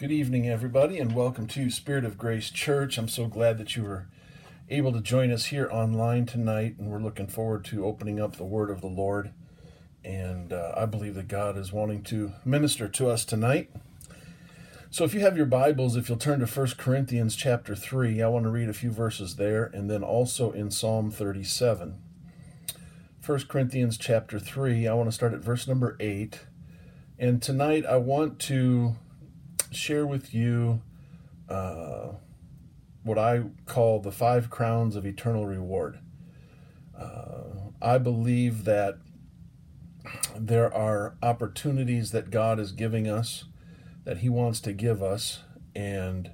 Good evening, everybody, and welcome to Spirit of Grace Church. I'm so glad that you were able to join us here online tonight, and we're looking forward to opening up the Word of the Lord. And uh, I believe that God is wanting to minister to us tonight. So, if you have your Bibles, if you'll turn to 1 Corinthians chapter 3, I want to read a few verses there, and then also in Psalm 37. 1 Corinthians chapter 3, I want to start at verse number 8. And tonight I want to share with you uh, what I call the five crowns of eternal reward. Uh, I believe that there are opportunities that God is giving us, that He wants to give us, and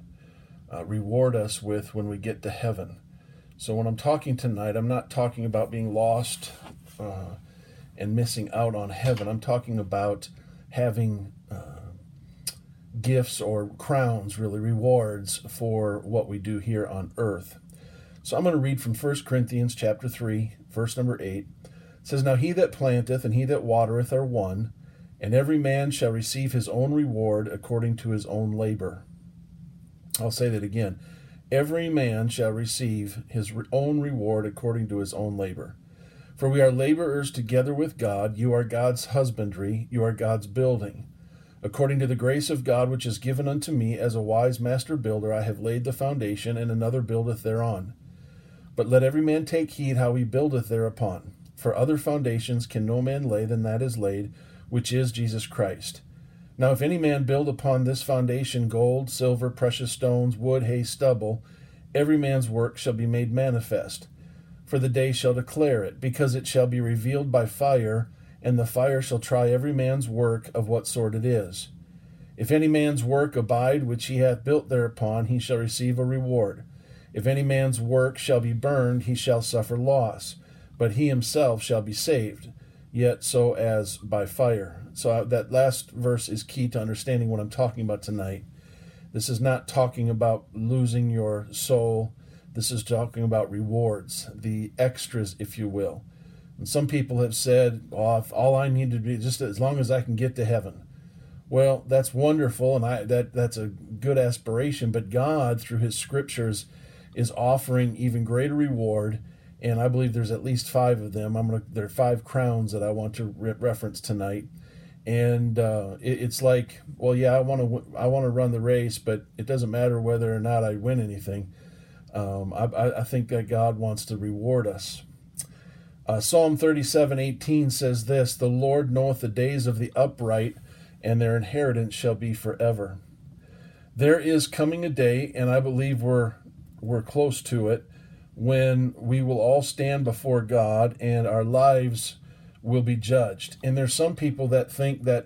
uh, reward us with when we get to heaven. So, when I'm talking tonight, I'm not talking about being lost uh, and missing out on heaven. I'm talking about having gifts or crowns, really rewards for what we do here on earth. So I'm going to read from 1 Corinthians chapter 3, verse number 8. It says, Now he that planteth and he that watereth are one, and every man shall receive his own reward according to his own labor. I'll say that again. Every man shall receive his own reward according to his own labor. For we are laborers together with God. You are God's husbandry, you are God's building. According to the grace of God which is given unto me as a wise master builder, I have laid the foundation, and another buildeth thereon. But let every man take heed how he buildeth thereupon. For other foundations can no man lay than that is laid, which is Jesus Christ. Now if any man build upon this foundation gold, silver, precious stones, wood, hay, stubble, every man's work shall be made manifest. For the day shall declare it, because it shall be revealed by fire and the fire shall try every man's work of what sort it is. If any man's work abide which he hath built thereupon, he shall receive a reward. If any man's work shall be burned, he shall suffer loss, but he himself shall be saved, yet so as by fire. So uh, that last verse is key to understanding what I'm talking about tonight. This is not talking about losing your soul. This is talking about rewards, the extras, if you will. And some people have said, oh, all I need to be just as long as I can get to heaven. Well, that's wonderful, and I, that that's a good aspiration. But God, through His Scriptures, is offering even greater reward, and I believe there's at least five of them. I'm gonna there are five crowns that I want to re- reference tonight, and uh, it, it's like, well, yeah, I want to I want to run the race, but it doesn't matter whether or not I win anything. Um, I, I think that God wants to reward us uh, Psalm 37 18 says this The Lord knoweth the days of the upright, and their inheritance shall be forever. There is coming a day, and I believe we're, we're close to it, when we will all stand before God and our lives will be judged. And there's some people that think that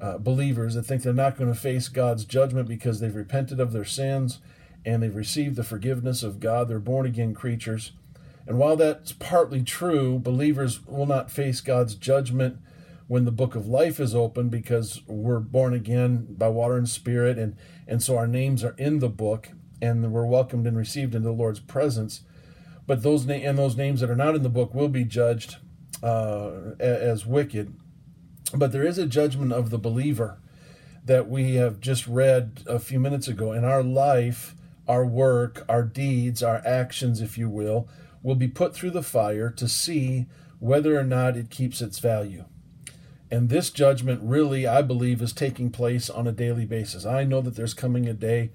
uh, believers that think they're not going to face God's judgment because they've repented of their sins and they've received the forgiveness of God. They're born again creatures. And while that's partly true, believers will not face God's judgment when the book of life is open because we're born again by water and spirit and and so our names are in the book and we're welcomed and received into the Lord's presence. But those na- and those names that are not in the book will be judged uh, as wicked. But there is a judgment of the believer that we have just read a few minutes ago. In our life our work our deeds our actions if you will will be put through the fire to see whether or not it keeps its value. And this judgment really, I believe, is taking place on a daily basis. I know that there's coming a day,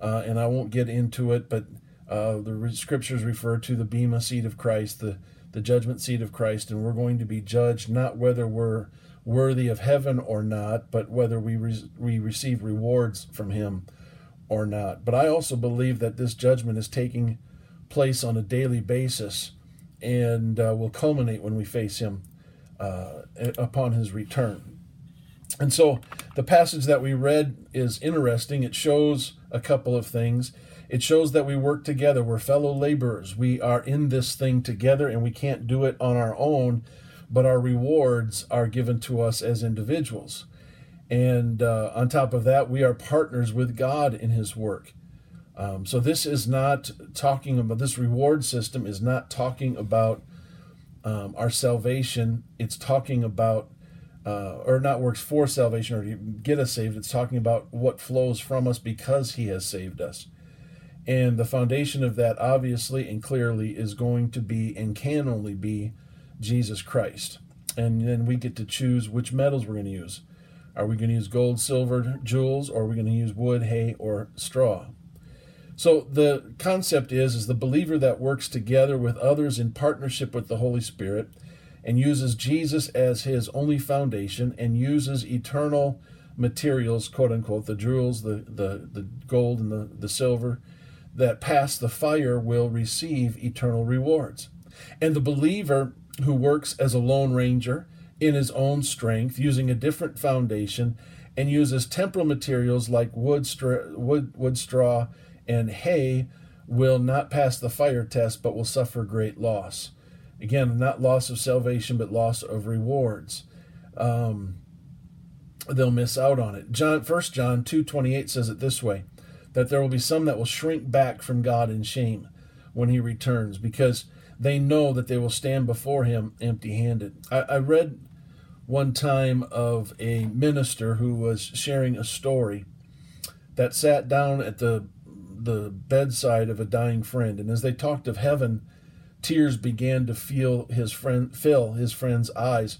uh, and I won't get into it, but uh, the scriptures refer to the Bema seat of Christ, the, the judgment seat of Christ, and we're going to be judged not whether we're worthy of heaven or not, but whether we, re- we receive rewards from Him or not. But I also believe that this judgment is taking place on a daily basis and uh, will culminate when we face him uh, upon his return. And so the passage that we read is interesting. It shows a couple of things. It shows that we work together. We're fellow laborers. We are in this thing together and we can't do it on our own, but our rewards are given to us as individuals. And uh, on top of that, we are partners with God in his work. Um, so this is not talking about this reward system is not talking about um, our salvation. It's talking about uh, or not works for salvation or to get us saved. It's talking about what flows from us because He has saved us. And the foundation of that, obviously and clearly, is going to be and can only be Jesus Christ. And then we get to choose which metals we're going to use. Are we going to use gold, silver, jewels, or are we going to use wood, hay, or straw? So the concept is is the believer that works together with others in partnership with the Holy Spirit and uses Jesus as his only foundation and uses eternal materials, quote unquote, the jewels, the, the, the gold and the, the silver, that pass the fire will receive eternal rewards. And the believer who works as a lone ranger in his own strength, using a different foundation, and uses temporal materials like wood, stra- wood, wood straw, and hay, will not pass the fire test but will suffer great loss. Again, not loss of salvation, but loss of rewards. Um, they'll miss out on it. John, First John two twenty eight says it this way: that there will be some that will shrink back from God in shame when He returns, because they know that they will stand before Him empty handed. I, I read one time of a minister who was sharing a story that sat down at the the bedside of a dying friend, and as they talked of heaven tears began to feel his friend fill his friend's eyes.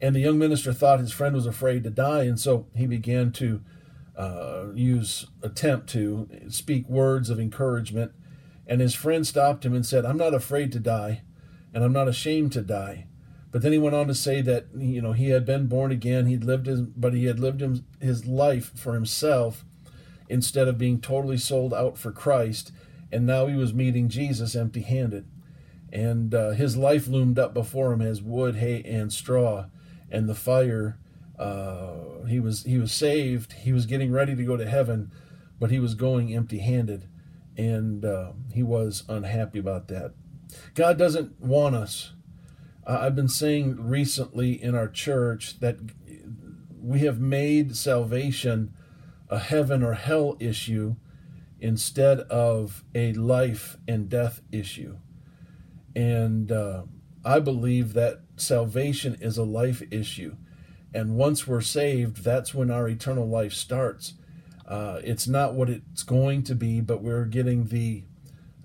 And the young minister thought his friend was afraid to die. And so he began to uh, use attempt to speak words of encouragement. And his friend stopped him and said i'm not afraid to die and i'm not ashamed to die. But then he went on to say that you know he had been born again. He'd lived his but he had lived his, his life for himself instead of being totally sold out for christ and now he was meeting jesus empty handed and uh, his life loomed up before him as wood, hay, and straw, and the fire. Uh, he was he was saved. He was getting ready to go to heaven, but he was going empty-handed, and uh, he was unhappy about that. God doesn't want us. I've been saying recently in our church that we have made salvation a heaven or hell issue instead of a life and death issue. And uh, I believe that salvation is a life issue. And once we're saved, that's when our eternal life starts. Uh, it's not what it's going to be, but we're getting the,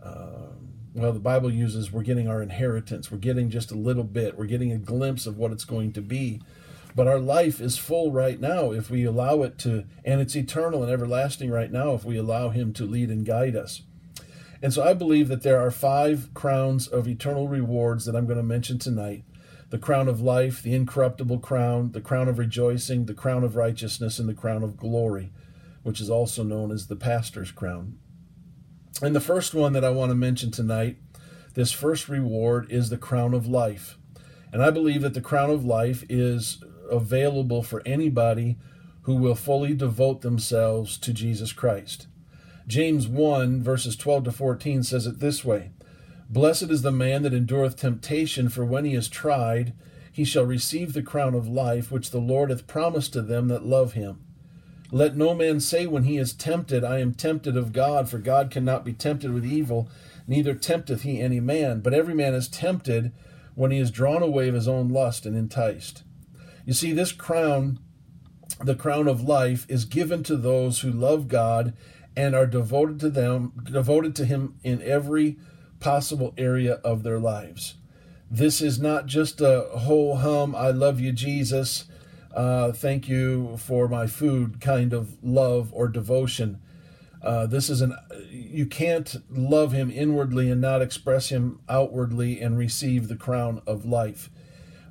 uh, well, the Bible uses we're getting our inheritance. We're getting just a little bit. We're getting a glimpse of what it's going to be. But our life is full right now if we allow it to, and it's eternal and everlasting right now if we allow Him to lead and guide us. And so I believe that there are five crowns of eternal rewards that I'm going to mention tonight the crown of life, the incorruptible crown, the crown of rejoicing, the crown of righteousness, and the crown of glory, which is also known as the pastor's crown. And the first one that I want to mention tonight, this first reward, is the crown of life. And I believe that the crown of life is available for anybody who will fully devote themselves to Jesus Christ. James 1, verses 12 to 14 says it this way Blessed is the man that endureth temptation, for when he is tried, he shall receive the crown of life which the Lord hath promised to them that love him. Let no man say when he is tempted, I am tempted of God, for God cannot be tempted with evil, neither tempteth he any man. But every man is tempted when he is drawn away of his own lust and enticed. You see, this crown, the crown of life, is given to those who love God and are devoted to them, devoted to Him in every possible area of their lives. This is not just a ho hum, I love you, Jesus, uh, thank you for my food kind of love or devotion. Uh, this is an you can't love him inwardly and not express him outwardly and receive the crown of life.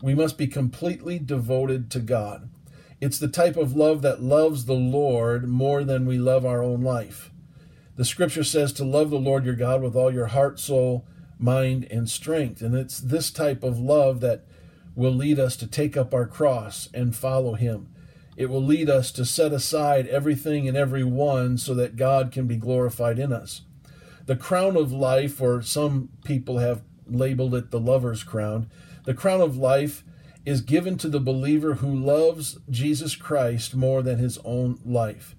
We must be completely devoted to God. It's the type of love that loves the Lord more than we love our own life. The scripture says to love the Lord your God with all your heart, soul, mind, and strength. And it's this type of love that will lead us to take up our cross and follow Him. It will lead us to set aside everything and everyone so that God can be glorified in us. The crown of life, or some people have labeled it the lover's crown, the crown of life is given to the believer who loves Jesus Christ more than his own life.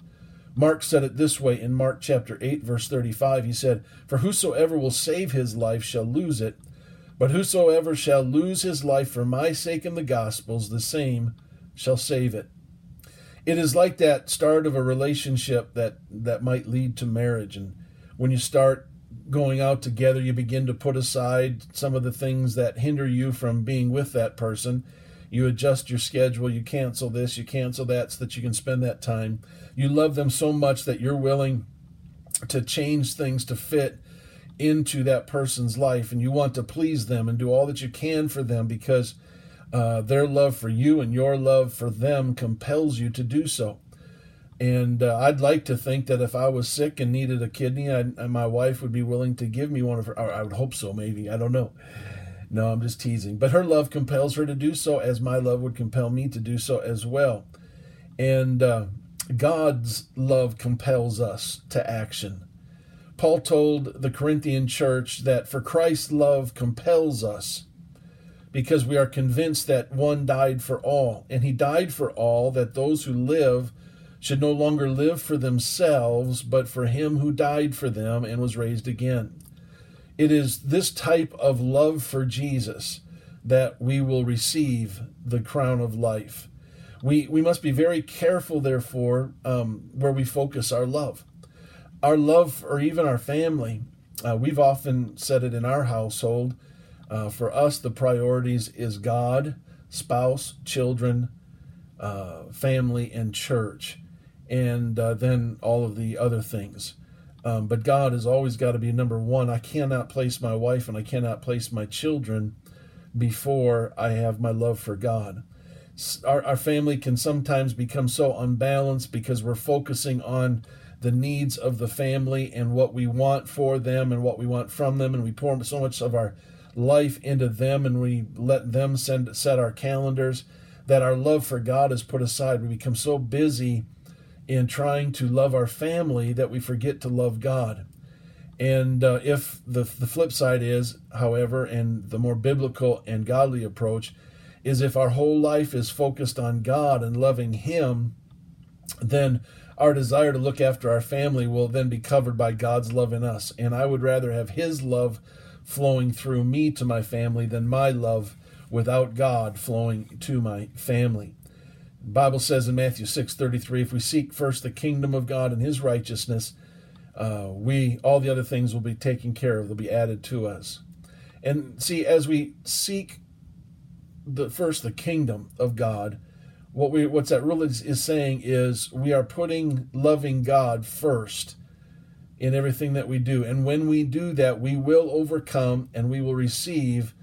Mark said it this way in Mark chapter 8, verse 35. He said, For whosoever will save his life shall lose it, but whosoever shall lose his life for my sake and the gospel's, the same shall save it. It is like that start of a relationship that, that might lead to marriage. And when you start going out together, you begin to put aside some of the things that hinder you from being with that person. You adjust your schedule, you cancel this, you cancel that so that you can spend that time. You love them so much that you're willing to change things to fit into that person's life and you want to please them and do all that you can for them because uh, their love for you and your love for them compels you to do so. And uh, I'd like to think that if I was sick and needed a kidney, I, my wife would be willing to give me one of her. I would hope so, maybe. I don't know. No, I'm just teasing. But her love compels her to do so, as my love would compel me to do so as well. And uh, God's love compels us to action. Paul told the Corinthian church that for Christ's love compels us because we are convinced that one died for all, and he died for all, that those who live should no longer live for themselves, but for him who died for them and was raised again. It is this type of love for Jesus that we will receive the crown of life. We, we must be very careful, therefore, um, where we focus our love our love or even our family. Uh, we've often said it in our household. Uh, for us, the priorities is God, spouse, children, uh, family, and church, and uh, then all of the other things. Um, but God has always got to be number one. I cannot place my wife and I cannot place my children before I have my love for God. Our, our family can sometimes become so unbalanced because we're focusing on the needs of the family and what we want for them and what we want from them, and we pour so much of our life into them and we let them send set our calendars that our love for God is put aside. We become so busy in trying to love our family that we forget to love God. And uh, if the the flip side is, however, and the more biblical and godly approach is if our whole life is focused on God and loving Him, then our desire to look after our family will then be covered by God's love in us. And I would rather have His love flowing through me to my family than my love without God flowing to my family. The Bible says in Matthew 6:33, if we seek first the kingdom of God and His righteousness, uh, we all the other things will be taken care of; they'll be added to us. And see, as we seek the first the kingdom of God, what we what's that really is saying is we are putting loving God first in everything that we do. And when we do that, we will overcome and we will receive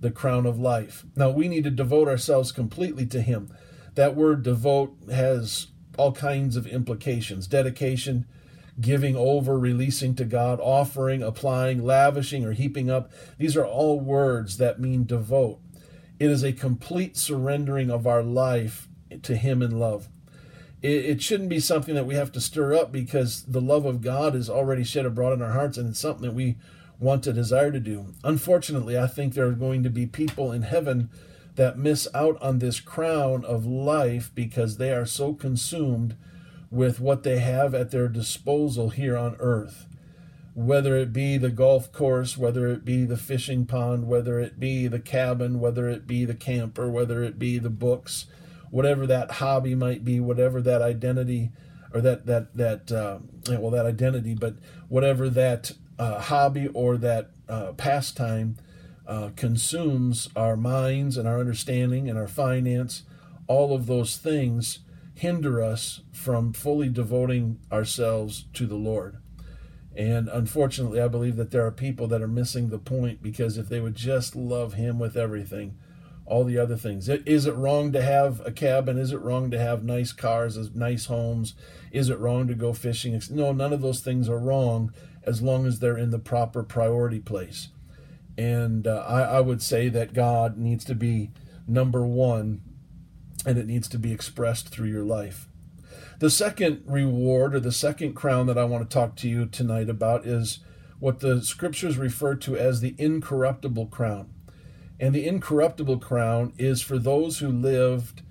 the crown of life. Now, we need to devote ourselves completely to Him. That word devote has all kinds of implications dedication, giving over, releasing to God, offering, applying, lavishing, or heaping up. These are all words that mean devote. It is a complete surrendering of our life to Him in love. It, shouldn't be something that we have to stir up because the love of God is already shed abroad in our hearts, and it's something that we want to desire to do. Unfortunately, I think there are going to be people in heaven that miss out on this crown of life because they are so consumed with what they have at their disposal here on earth. Whether it be the golf course, whether it be the fishing pond, whether it be the cabin, whether it be the camper, whether it be the books, whatever that hobby might be, whatever that identity or that that that uh, well that identity, but whatever that uh, hobby or that uh, pastime uh, consumes our minds and our understanding and our finance, all of those things hinder us from fully devoting ourselves to the Lord. And unfortunately, I believe that there are people that are missing the point because if they would just love Him with everything, all the other things. Is it wrong to have a cabin? Is it wrong to have nice cars, nice homes? Is it wrong to go fishing? No, none of those things are wrong as long as they're in the proper priority place. And uh, I, I would say that God needs to be number one and it needs to be expressed through your life. The second reward or the second crown that I want to talk to you tonight about is what the scriptures refer to as the incorruptible crown and the incorruptible crown is for those who lived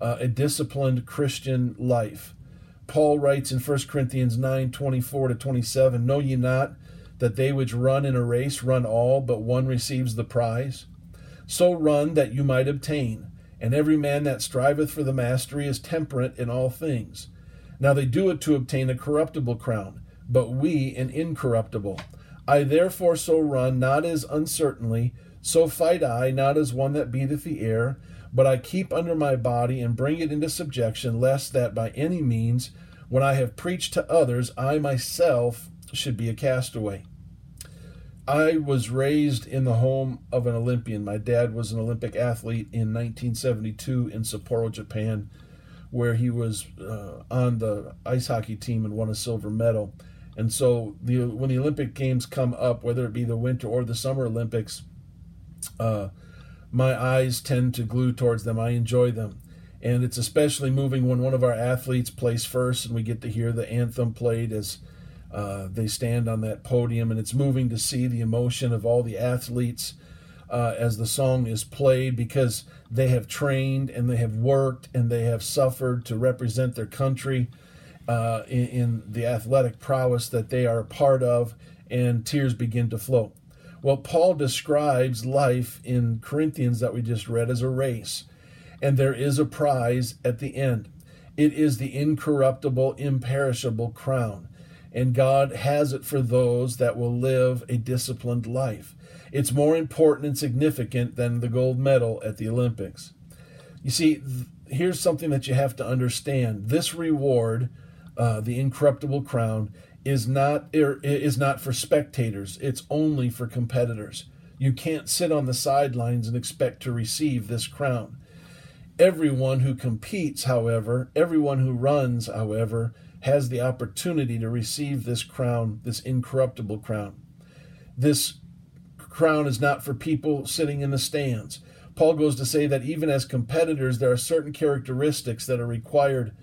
uh, a disciplined Christian life. Paul writes in 1 Corinthians 9 24 to 27 Know ye not that they which run in a race run all, but one receives the prize? So run that you might obtain. And every man that striveth for the mastery is temperate in all things. Now they do it to obtain a corruptible crown, but we an incorruptible. I therefore so run, not as uncertainly, so fight I, not as one that beateth the air, but I keep under my body and bring it into subjection, lest that by any means, when I have preached to others, I myself should be a castaway. I was raised in the home of an Olympian. My dad was an Olympic athlete in 1972 in Sapporo, Japan, where he was uh, on the ice hockey team and won a silver medal. And so the when the Olympic Games come up, whether it be the Winter or the Summer Olympics, uh, my eyes tend to glue towards them. I enjoy them. And it's especially moving when one of our athletes plays first and we get to hear the anthem played as uh, they stand on that podium. And it's moving to see the emotion of all the athletes uh, as the song is played because they have trained and they have worked and they have suffered to represent their country uh, in, in the athletic prowess that they are a part of, and tears begin to flow. Well, Paul describes life in Corinthians that we just read as a race, and there is a prize at the end. It is the incorruptible, imperishable crown, and God has it for those that will live a disciplined life. It's more important and significant than the gold medal at the Olympics. You see, here's something that you have to understand this reward uh, the incorruptible crown is not er, is not for spectators. It's only for competitors. You can't sit on the sidelines and expect to receive this crown. Everyone who competes, however, everyone who runs, however, has the opportunity to receive this crown, this incorruptible crown. This crown is not for people sitting in the stands. Paul goes to say that even as competitors, there are certain characteristics that are required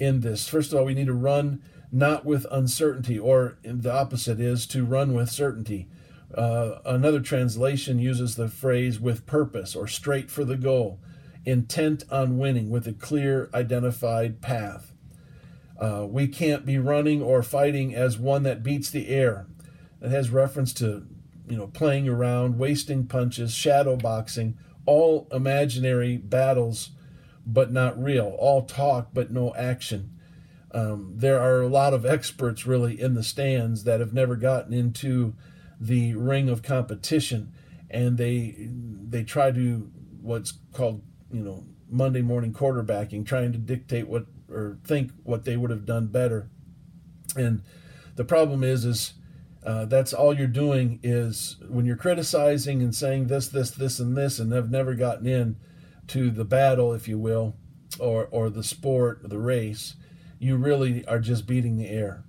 in this. First of all, we need to run not with uncertainty, or the opposite is to run with certainty. Uh, another translation uses the phrase with purpose or straight for the goal, intent on winning with a clear identified path. Uh, we can't be running or fighting as one that beats the air. It has reference to, you know, playing around, wasting punches, shadow boxing, all imaginary battles but not real, all talk but no action. Um, there are a lot of experts really in the stands that have never gotten into the ring of competition, and they they try to what's called you know Monday morning quarterbacking, trying to dictate what or think what they would have done better. And the problem is is uh, that's all you're doing is when you're criticizing and saying this, this, this, and this, and have never gotten in to the battle, if you will, or or the sport, or the race, you really are just beating the air.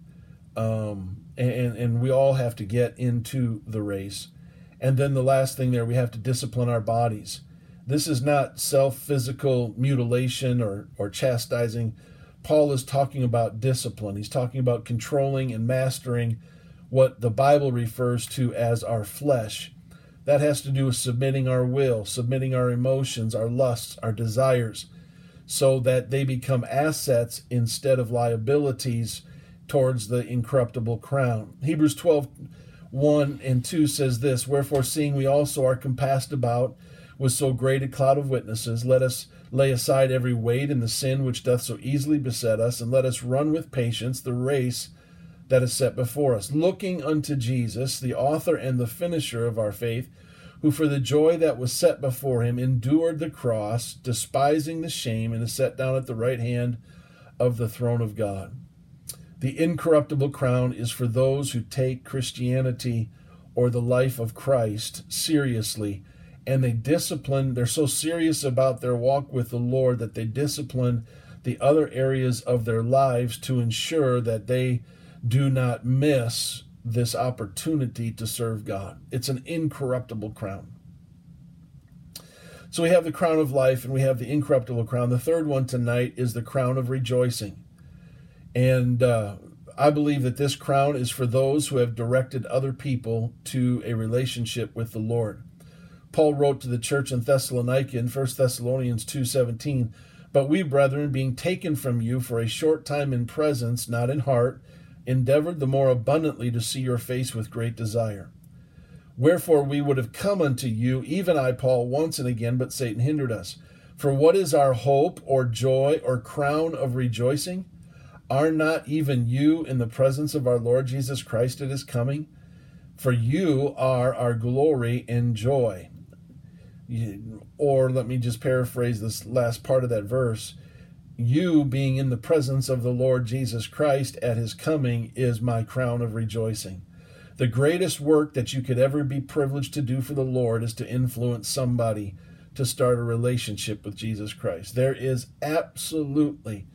Um, and and we all have to get into the race. And then the last thing there, we have to discipline our bodies. This is not self physical mutilation or, or chastising. Paul is talking about discipline. He's talking about controlling and mastering what the Bible refers to as our flesh that has to do with submitting our will, submitting our emotions, our lusts, our desires, so that they become assets instead of liabilities towards the incorruptible crown. Hebrews 12 1 and 2 says this Wherefore, seeing we also are compassed about with so great a cloud of witnesses, let us lay aside every weight and the sin which doth so easily beset us, and let us run with patience the race that is set before us, looking unto Jesus, the author and the finisher of our faith, who for the joy that was set before him endured the cross, despising the shame, and is set down at the right hand of the throne of God. The incorruptible crown is for those who take Christianity or the life of Christ seriously and they discipline, they're so serious about their walk with the Lord that they discipline the other areas of their lives to ensure that they do not miss this opportunity to serve God. It's an incorruptible crown. So we have the crown of life and we have the incorruptible crown. The third one tonight is the crown of rejoicing. And uh, I believe that this crown is for those who have directed other people to a relationship with the Lord. Paul wrote to the church in Thessalonica in 1 Thessalonians 2:17, "But we, brethren, being taken from you for a short time in presence, not in heart, endeavored the more abundantly to see your face with great desire. Wherefore we would have come unto you, even I, Paul, once and again, but Satan hindered us. For what is our hope or joy or crown of rejoicing? Are not even you in the presence of our Lord Jesus Christ at his coming? For you are our glory and joy. Or let me just paraphrase this last part of that verse. You being in the presence of the Lord Jesus Christ at his coming is my crown of rejoicing. The greatest work that you could ever be privileged to do for the Lord is to influence somebody to start a relationship with Jesus Christ. There is absolutely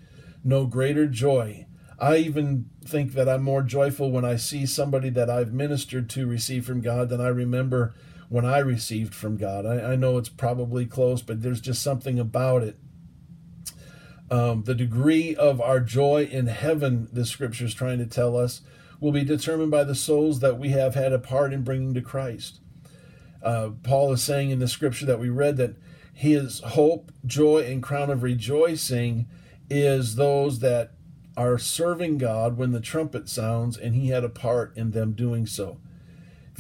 no greater joy. I even think that I'm more joyful when I see somebody that I've ministered to receive from God than I remember when I received from God. I, I know it's probably close, but there's just something about it. Um, the degree of our joy in heaven, the scripture is trying to tell us, will be determined by the souls that we have had a part in bringing to Christ. Uh, Paul is saying in the scripture that we read that his hope, joy, and crown of rejoicing is those that are serving God when the trumpet sounds, and he had a part in them doing so.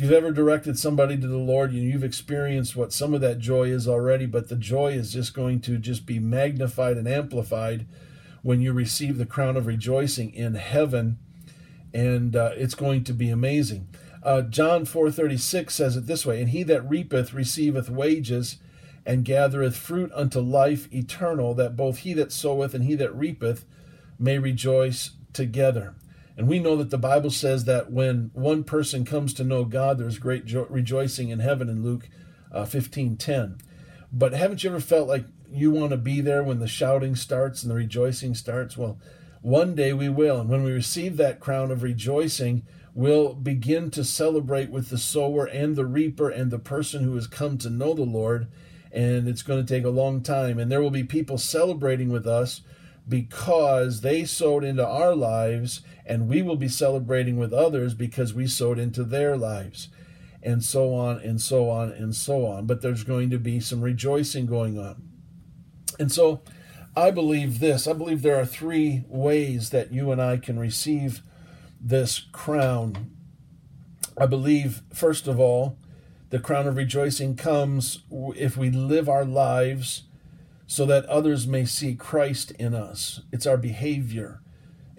You've ever directed somebody to the Lord, and you've experienced what some of that joy is already, but the joy is just going to just be magnified and amplified when you receive the crown of rejoicing in heaven and uh, it's going to be amazing. Uh, John 4:36 says it this way, and he that reapeth receiveth wages and gathereth fruit unto life eternal, that both he that soweth and he that reapeth may rejoice together. And we know that the Bible says that when one person comes to know God, there's great jo- rejoicing in heaven in Luke uh, 15:10. But haven't you ever felt like you want to be there when the shouting starts and the rejoicing starts? Well, one day we will. And when we receive that crown of rejoicing, we'll begin to celebrate with the sower and the reaper and the person who has come to know the Lord. And it's going to take a long time. And there will be people celebrating with us because they sowed into our lives, and we will be celebrating with others because we sowed into their lives, and so on and so on and so on. But there's going to be some rejoicing going on. And so, I believe this. I believe there are three ways that you and I can receive this crown. I believe, first of all, the crown of rejoicing comes if we live our lives so that others may see Christ in us. It's our behavior,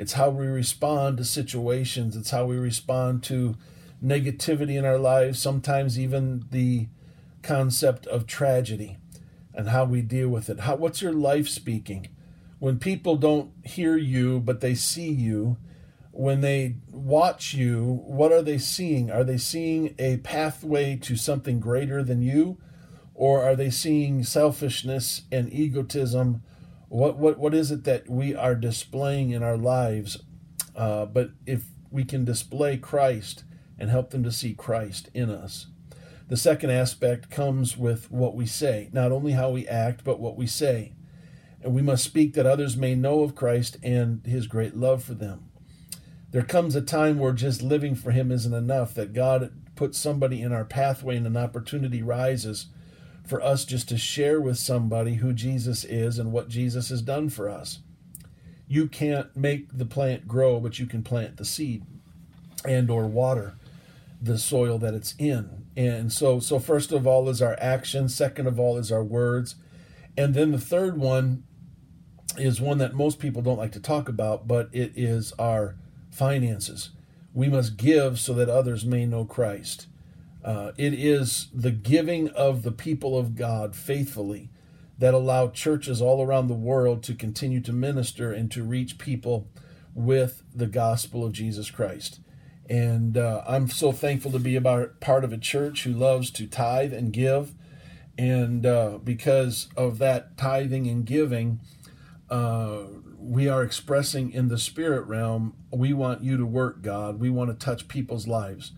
it's how we respond to situations, it's how we respond to negativity in our lives, sometimes even the concept of tragedy and how we deal with it. How, what's your life speaking? When people don't hear you, but they see you, when they watch you, what are they seeing? Are they seeing a pathway to something greater than you? Or are they seeing selfishness and egotism? What, what, what is it that we are displaying in our lives? Uh, but if we can display Christ and help them to see Christ in us, the second aspect comes with what we say, not only how we act, but what we say. And we must speak that others may know of Christ and his great love for them. There comes a time where just living for him isn't enough, that God puts somebody in our pathway and an opportunity rises for us just to share with somebody who Jesus is and what Jesus has done for us. You can't make the plant grow, but you can plant the seed and or water the soil that it's in. And so so first of all is our action, second of all is our words. And then the third one is one that most people don't like to talk about, but it is our finances. We must give so that others may know Christ. Uh, it is the giving of the people of God faithfully that allow churches all around the world to continue to minister and to reach people with the gospel of Jesus Christ. And uh, I'm so thankful to be about part of a church who loves to tithe and give. And uh, because of that tithing and giving, uh, we are expressing in the spirit realm, we want you to work, God. We want to touch people's lives.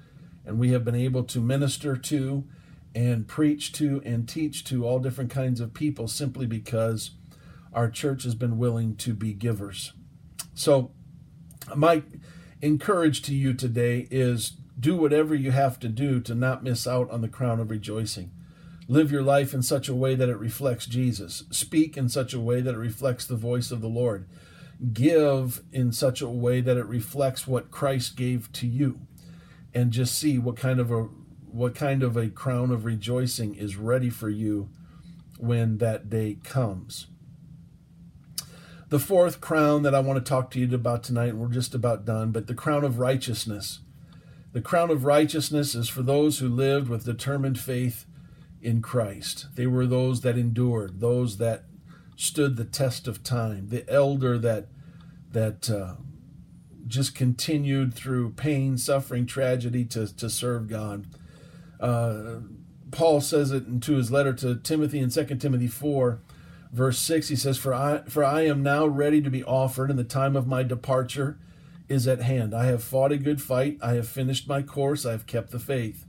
And we have been able to minister to and preach to and teach to all different kinds of people simply because our church has been willing to be givers. So, my encourage to you today is do whatever you have to do to not miss out on the crown of rejoicing. Live your life in such a way that it reflects Jesus. Speak in such a way that it reflects the voice of the Lord. Give in such a way that it reflects what Christ gave to you. And just see what kind of a what kind of a crown of rejoicing is ready for you when that day comes. The fourth crown that I want to talk to you about tonight, we're just about done, but the crown of righteousness. The crown of righteousness is for those who lived with determined faith in Christ. They were those that endured, those that stood the test of time, the elder that that uh, just continued through pain, suffering, tragedy to, to serve God. Uh, Paul says it into his letter to Timothy in 2 Timothy 4 verse 6 he says for I for I am now ready to be offered and the time of my departure is at hand. I have fought a good fight. I have finished my course. I have kept the faith.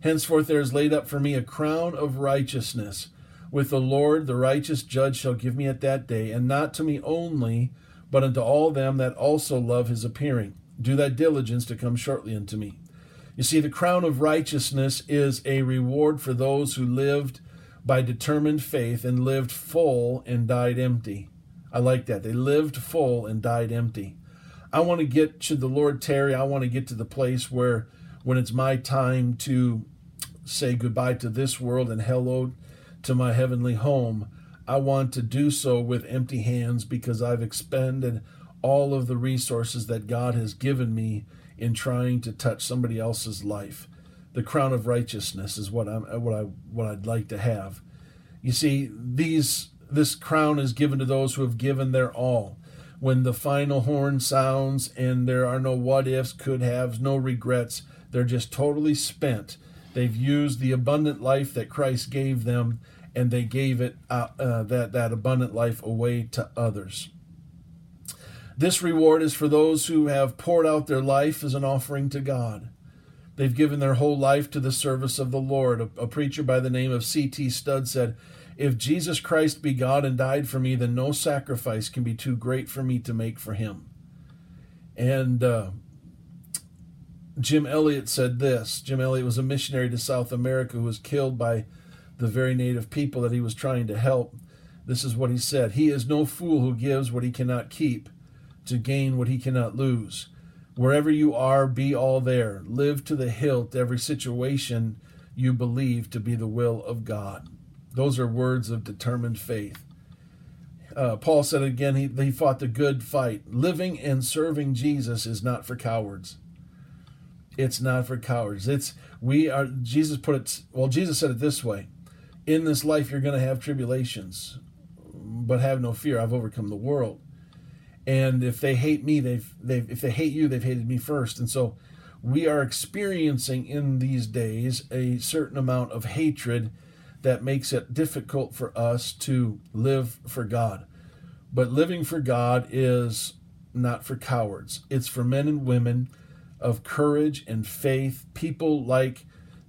Henceforth there is laid up for me a crown of righteousness. With the Lord the righteous judge shall give me at that day and not to me only but unto all them that also love his appearing do that diligence to come shortly unto me you see the crown of righteousness is a reward for those who lived by determined faith and lived full and died empty. I like that. They lived full and died empty. I want to get, should the Lord tarry, I want to get to the place where when it's my time to say goodbye to this world and hello to my heavenly home, I want to do so with empty hands because I've expended all of the resources that God has given me in trying to touch somebody else's life the crown of righteousness is what I'm what I what I'd like to have. You see, these this crown is given to those who have given their all. When the final horn sounds and there are no what ifs, could haves, no regrets, they're just totally spent. They've used the abundant life that Christ gave them, and they gave it uh, uh, that that abundant life away to others. This reward is for those who have poured out their life as an offering to God. They've given their whole life to the service of the Lord. A, a preacher by the name of C.T. Studd said, If Jesus Christ be God and died for me, then no sacrifice can be too great for me to make for him. And uh, Jim Elliot said this Jim Elliot was a missionary to South America who was killed by the very native people that he was trying to help. This is what he said He is no fool who gives what he cannot keep to gain what he cannot lose. Wherever you are, be all there. Live to the hilt every situation you believe to be the will of God. Those are words of determined faith. Uh, Paul said again, he, he fought the good fight. Living and serving Jesus is not for cowards. It's not for cowards. It's we are. Jesus put it. Well, Jesus said it this way: In this life, you're going to have tribulations, but have no fear. I've overcome the world. And if they hate me they've they've if they hate you they've hated me first. And so we are experiencing in these days a certain amount of hatred that makes it difficult for us to live for God. But living for God is not for cowards. It's for men and women of courage and faith. People like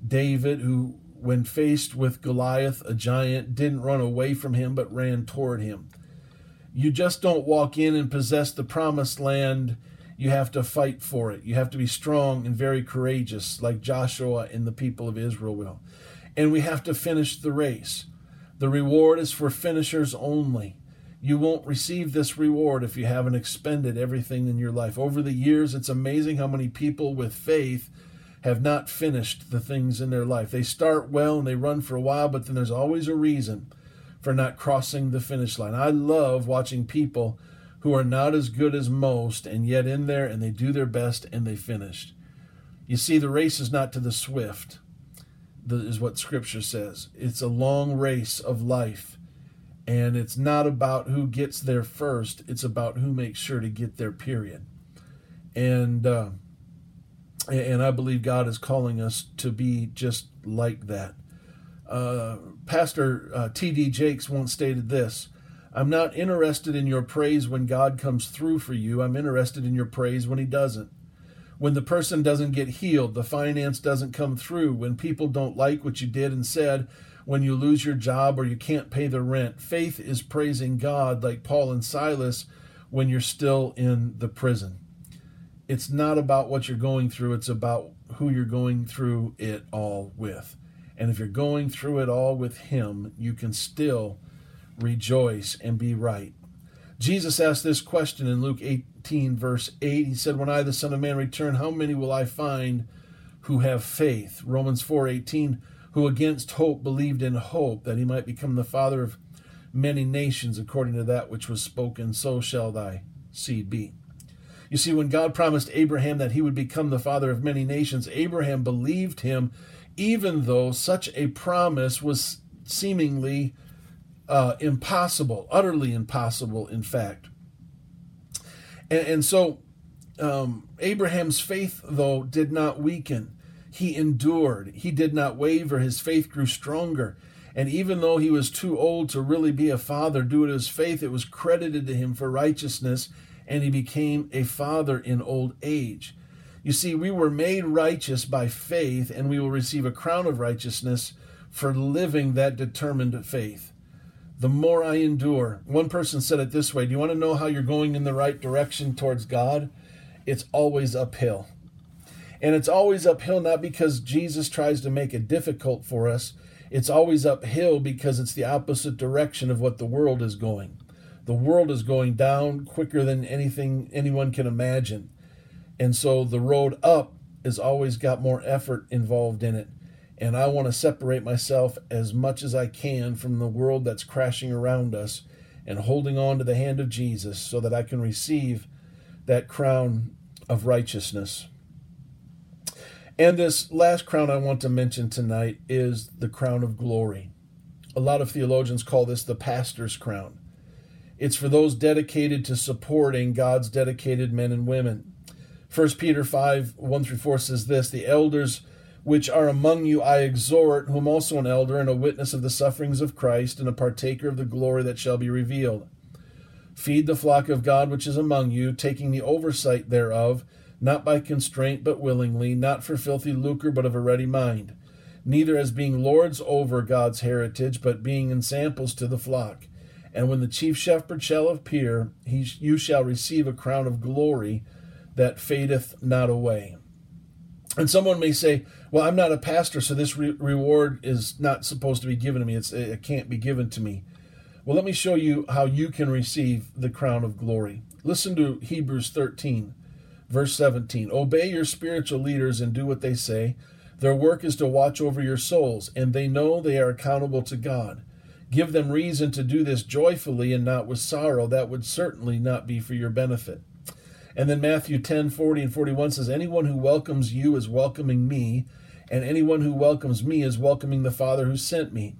David who when faced with Goliath a giant didn't run away from him but ran toward him you just don't walk in and possess the promised land. You have to fight for it. You have to be strong and very courageous, like Joshua and the people of Israel will. And we have to finish the race. The reward is for finishers only. You won't receive this reward if you haven't expended everything in your life. Over the years, it's amazing how many people with faith have not finished the things in their life. They start well and they run for a while, but then there's always a reason for not crossing the finish line. I love watching people who are not as good as most and yet in there and they do their best and they finished. You see, the race is not to the swift, is what Scripture says. It's a long race of life. And it's not about who gets there first, it's about who makes sure to get there, period. And, uh, and I believe God is calling us to be just like that. Uh, Pastor uh, T.D. Jakes once stated this I'm not interested in your praise when God comes through for you. I'm interested in your praise when He doesn't. When the person doesn't get healed, the finance doesn't come through, when people don't like what you did and said, when you lose your job or you can't pay the rent. Faith is praising God like Paul and Silas when you're still in the prison. It's not about what you're going through, it's about who you're going through it all with. And if you're going through it all with Him, you can still rejoice and be right. Jesus asked this question in Luke 18, verse 8. He said, When I, the Son of Man, return, how many will I find who have faith? Romans 4 18. who against hope believed in hope that he might become the father of many nations according to that which was spoken, so shall thy seed be. You see, when God promised Abraham that he would become the father of many nations, Abraham believed him, even though such a promise was seemingly uh, impossible, utterly impossible, in fact. And, and so um, Abraham's faith, though, did not weaken. He endured. He did not waver. His faith grew stronger. And even though he was too old to really be a father, due to his faith, it was credited to him for righteousness, and he became a father in old age. You see, we were made righteous by faith, and we will receive a crown of righteousness for living that determined faith. The more I endure, one person said it this way Do you want to know how you're going in the right direction towards God? It's always uphill. And it's always uphill not because Jesus tries to make it difficult for us, it's always uphill because it's the opposite direction of what the world is going. The world is going down quicker than anything anyone can imagine. And so the road up has always got more effort involved in it. And I want to separate myself as much as I can from the world that's crashing around us and holding on to the hand of Jesus so that I can receive that crown of righteousness. And this last crown I want to mention tonight is the crown of glory. A lot of theologians call this the pastor's crown. It's for those dedicated to supporting God's dedicated men and women. 1 Peter 5 1 through 4 says this The elders which are among you I exhort, whom also an elder and a witness of the sufferings of Christ and a partaker of the glory that shall be revealed. Feed the flock of God which is among you, taking the oversight thereof not by constraint, but willingly, not for filthy lucre, but of a ready mind, neither as being lords over God's heritage, but being ensamples to the flock. And when the chief shepherd shall appear, he, you shall receive a crown of glory that fadeth not away. And someone may say, Well, I'm not a pastor, so this re- reward is not supposed to be given to me. It's, it can't be given to me. Well, let me show you how you can receive the crown of glory. Listen to Hebrews 13. Verse 17 Obey your spiritual leaders and do what they say. Their work is to watch over your souls, and they know they are accountable to God. Give them reason to do this joyfully and not with sorrow. That would certainly not be for your benefit. And then Matthew 10 40 and 41 says, Anyone who welcomes you is welcoming me, and anyone who welcomes me is welcoming the Father who sent me.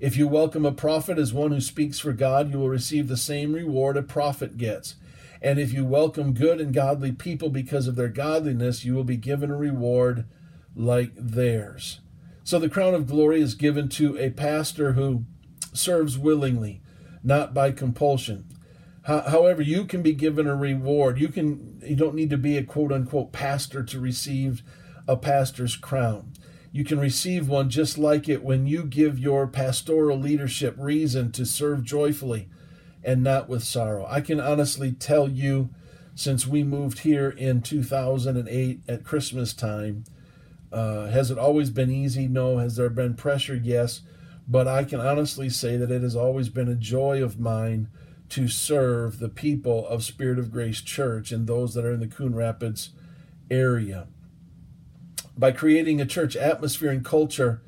If you welcome a prophet as one who speaks for God, you will receive the same reward a prophet gets. And if you welcome good and godly people because of their godliness, you will be given a reward like theirs. So the crown of glory is given to a pastor who serves willingly, not by compulsion. However, you can be given a reward. You can you don't need to be a quote unquote pastor to receive a pastor's crown. You can receive one just like it when you give your pastoral leadership reason to serve joyfully and not with sorrow. I can honestly tell you, since we moved here in 2008 at Christmas time, uh, has it always been easy? No. Has there been pressure? Yes. But I can honestly say that it has always been a joy of mine to serve the people of Spirit of Grace Church and those that are in the Coon Rapids area. By creating a church atmosphere and culture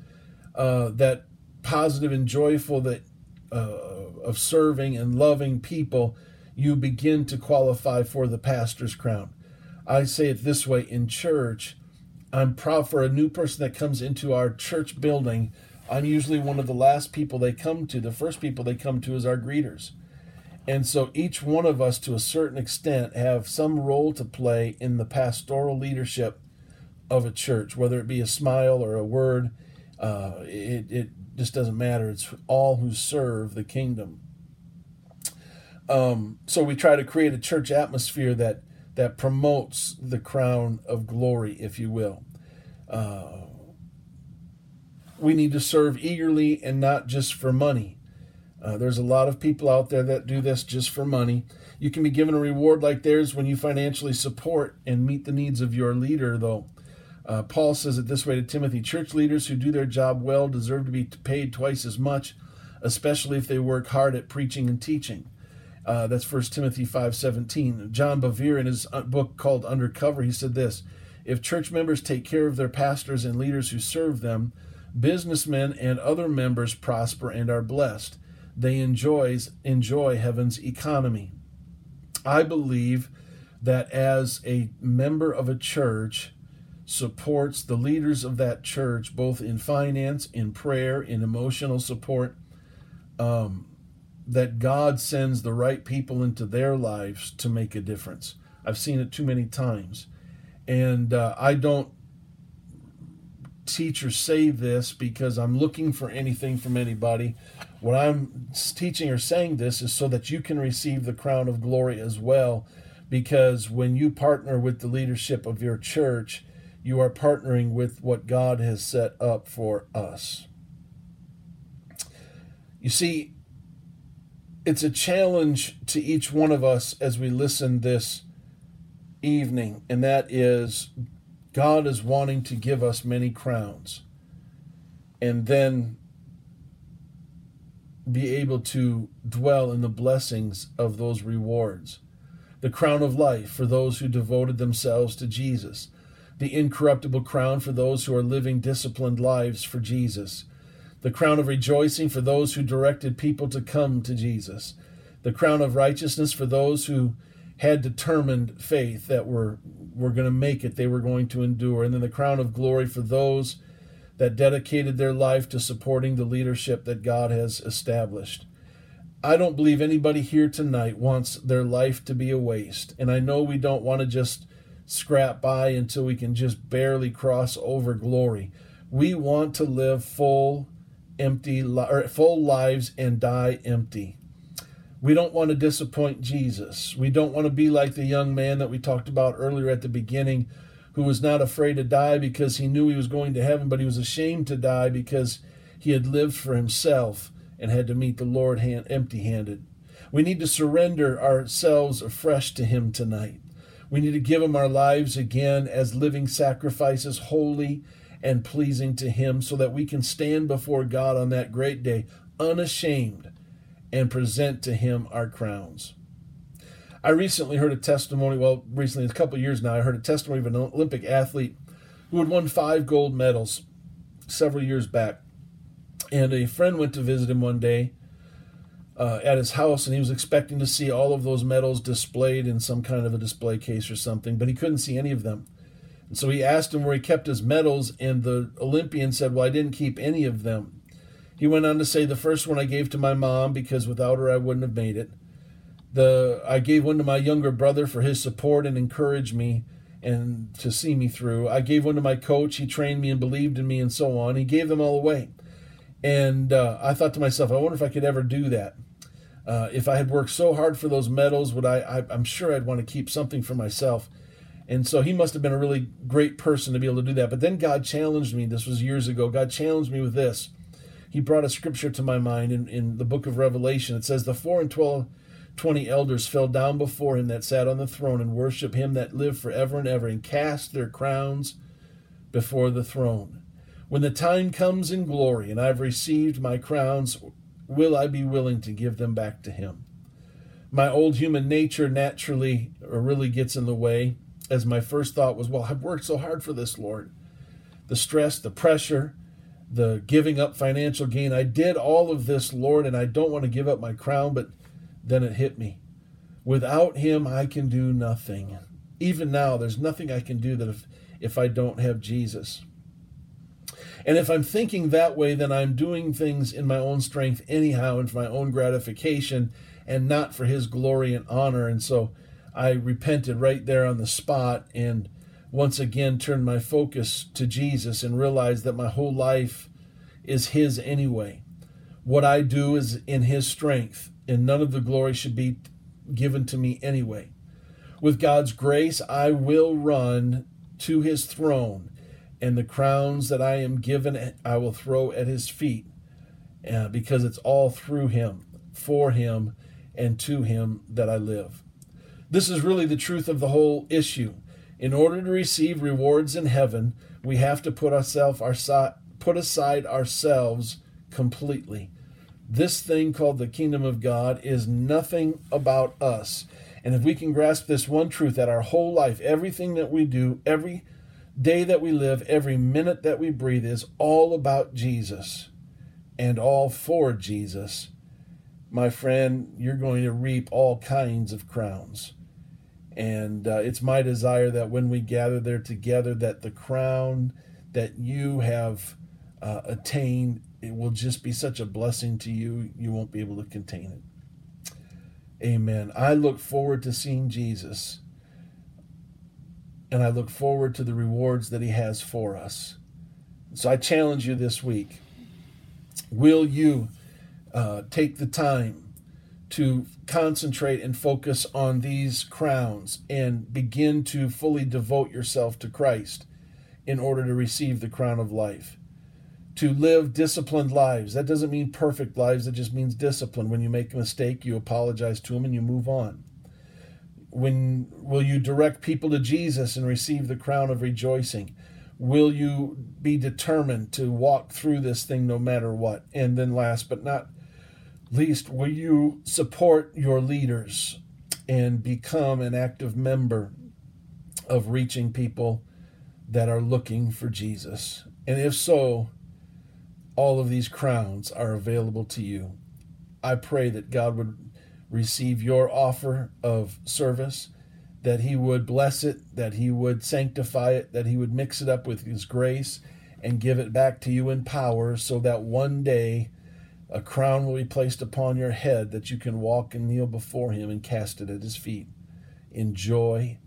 uh, that positive and joyful, that uh, of serving and loving people, you begin to qualify for the pastor's crown. I say it this way in church, I'm proud for a new person that comes into our church building. I'm usually one of the last people they come to. The first people they come to is our greeters. And so each one of us, to a certain extent, have some role to play in the pastoral leadership of a church, whether it be a smile or a word. Uh, it, it just doesn't matter. It's all who serve the kingdom. Um, so we try to create a church atmosphere that that promotes the crown of glory, if you will. Uh, we need to serve eagerly and not just for money. Uh, there's a lot of people out there that do this just for money. You can be given a reward like theirs when you financially support and meet the needs of your leader, though. Uh, Paul says it this way to Timothy Church leaders who do their job well deserve to be paid twice as much, especially if they work hard at preaching and teaching. Uh, that's 1 Timothy 5.17. John Bevere, in his uh, book called Undercover, he said this, If church members take care of their pastors and leaders who serve them, businessmen and other members prosper and are blessed. They enjoys, enjoy heaven's economy. I believe that as a member of a church supports the leaders of that church, both in finance, in prayer, in emotional support, um, that God sends the right people into their lives to make a difference. I've seen it too many times. And uh, I don't teach or say this because I'm looking for anything from anybody. What I'm teaching or saying this is so that you can receive the crown of glory as well. Because when you partner with the leadership of your church, you are partnering with what God has set up for us. You see, it's a challenge to each one of us as we listen this evening, and that is God is wanting to give us many crowns and then be able to dwell in the blessings of those rewards. The crown of life for those who devoted themselves to Jesus, the incorruptible crown for those who are living disciplined lives for Jesus. The crown of rejoicing for those who directed people to come to Jesus, the crown of righteousness for those who had determined faith that were were going to make it, they were going to endure, and then the crown of glory for those that dedicated their life to supporting the leadership that God has established. I don't believe anybody here tonight wants their life to be a waste, and I know we don't want to just scrap by until we can just barely cross over glory. We want to live full empty or full lives and die empty. We don't want to disappoint Jesus. We don't want to be like the young man that we talked about earlier at the beginning who was not afraid to die because he knew he was going to heaven, but he was ashamed to die because he had lived for himself and had to meet the Lord empty handed. We need to surrender ourselves afresh to him tonight. We need to give him our lives again as living sacrifices, holy and pleasing to Him so that we can stand before God on that great day unashamed and present to Him our crowns. I recently heard a testimony, well, recently, a couple years now, I heard a testimony of an Olympic athlete who had won five gold medals several years back. And a friend went to visit him one day uh, at his house, and he was expecting to see all of those medals displayed in some kind of a display case or something, but he couldn't see any of them. And so he asked him where he kept his medals, and the Olympian said, Well, I didn't keep any of them. He went on to say, The first one I gave to my mom because without her I wouldn't have made it. The I gave one to my younger brother for his support and encouraged me and to see me through. I gave one to my coach. He trained me and believed in me and so on. He gave them all away. And uh, I thought to myself, I wonder if I could ever do that. Uh, if I had worked so hard for those medals, would I, I? I'm sure I'd want to keep something for myself. And so he must have been a really great person to be able to do that. But then God challenged me. This was years ago. God challenged me with this. He brought a scripture to my mind in, in the book of Revelation. It says, The four and twelve, twenty elders fell down before him that sat on the throne and worship him that lived forever and ever and cast their crowns before the throne. When the time comes in glory and I've received my crowns, will I be willing to give them back to him? My old human nature naturally or really gets in the way as my first thought was, well, I've worked so hard for this, Lord. The stress, the pressure, the giving up financial gain. I did all of this, Lord, and I don't want to give up my crown, but then it hit me. Without him, I can do nothing. Even now, there's nothing I can do that if, if I don't have Jesus. And if I'm thinking that way, then I'm doing things in my own strength anyhow and for my own gratification and not for his glory and honor. And so I repented right there on the spot and once again turned my focus to Jesus and realized that my whole life is His anyway. What I do is in His strength, and none of the glory should be given to me anyway. With God's grace, I will run to His throne, and the crowns that I am given, I will throw at His feet, uh, because it's all through Him, for Him, and to Him that I live. This is really the truth of the whole issue. In order to receive rewards in heaven, we have to put ourselves our, put aside ourselves completely. This thing called the kingdom of God is nothing about us. And if we can grasp this one truth that our whole life, everything that we do, every day that we live, every minute that we breathe is all about Jesus and all for Jesus, my friend, you're going to reap all kinds of crowns. And uh, it's my desire that when we gather there together, that the crown that you have uh, attained, it will just be such a blessing to you, you won't be able to contain it. Amen. I look forward to seeing Jesus, and I look forward to the rewards that he has for us. So I challenge you this week. Will you uh, take the time to concentrate and focus on these crowns and begin to fully devote yourself to Christ in order to receive the crown of life. To live disciplined lives. That doesn't mean perfect lives, it just means discipline. When you make a mistake, you apologize to them and you move on. When will you direct people to Jesus and receive the crown of rejoicing? Will you be determined to walk through this thing no matter what? And then last but not least, will you support your leaders and become an active member of reaching people that are looking for Jesus? And if so, all of these crowns are available to you. I pray that God would receive your offer of service, that He would bless it, that He would sanctify it, that He would mix it up with His grace and give it back to you in power so that one day a crown will be placed upon your head that you can walk and kneel before him and cast it at his feet in joy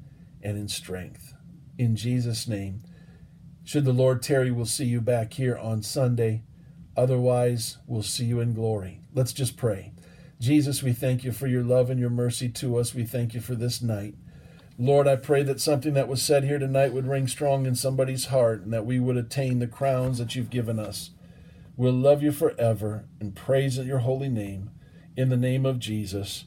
and in strength. In Jesus' name. Should the Lord tarry, we'll see you back here on Sunday. Otherwise, we'll see you in glory. Let's just pray. Jesus, we thank you for your love and your mercy to us. We thank you for this night. Lord, I pray that something that was said here tonight would ring strong in somebody's heart and that we would attain the crowns that you've given us. We'll love you forever and praise your holy name. In the name of Jesus.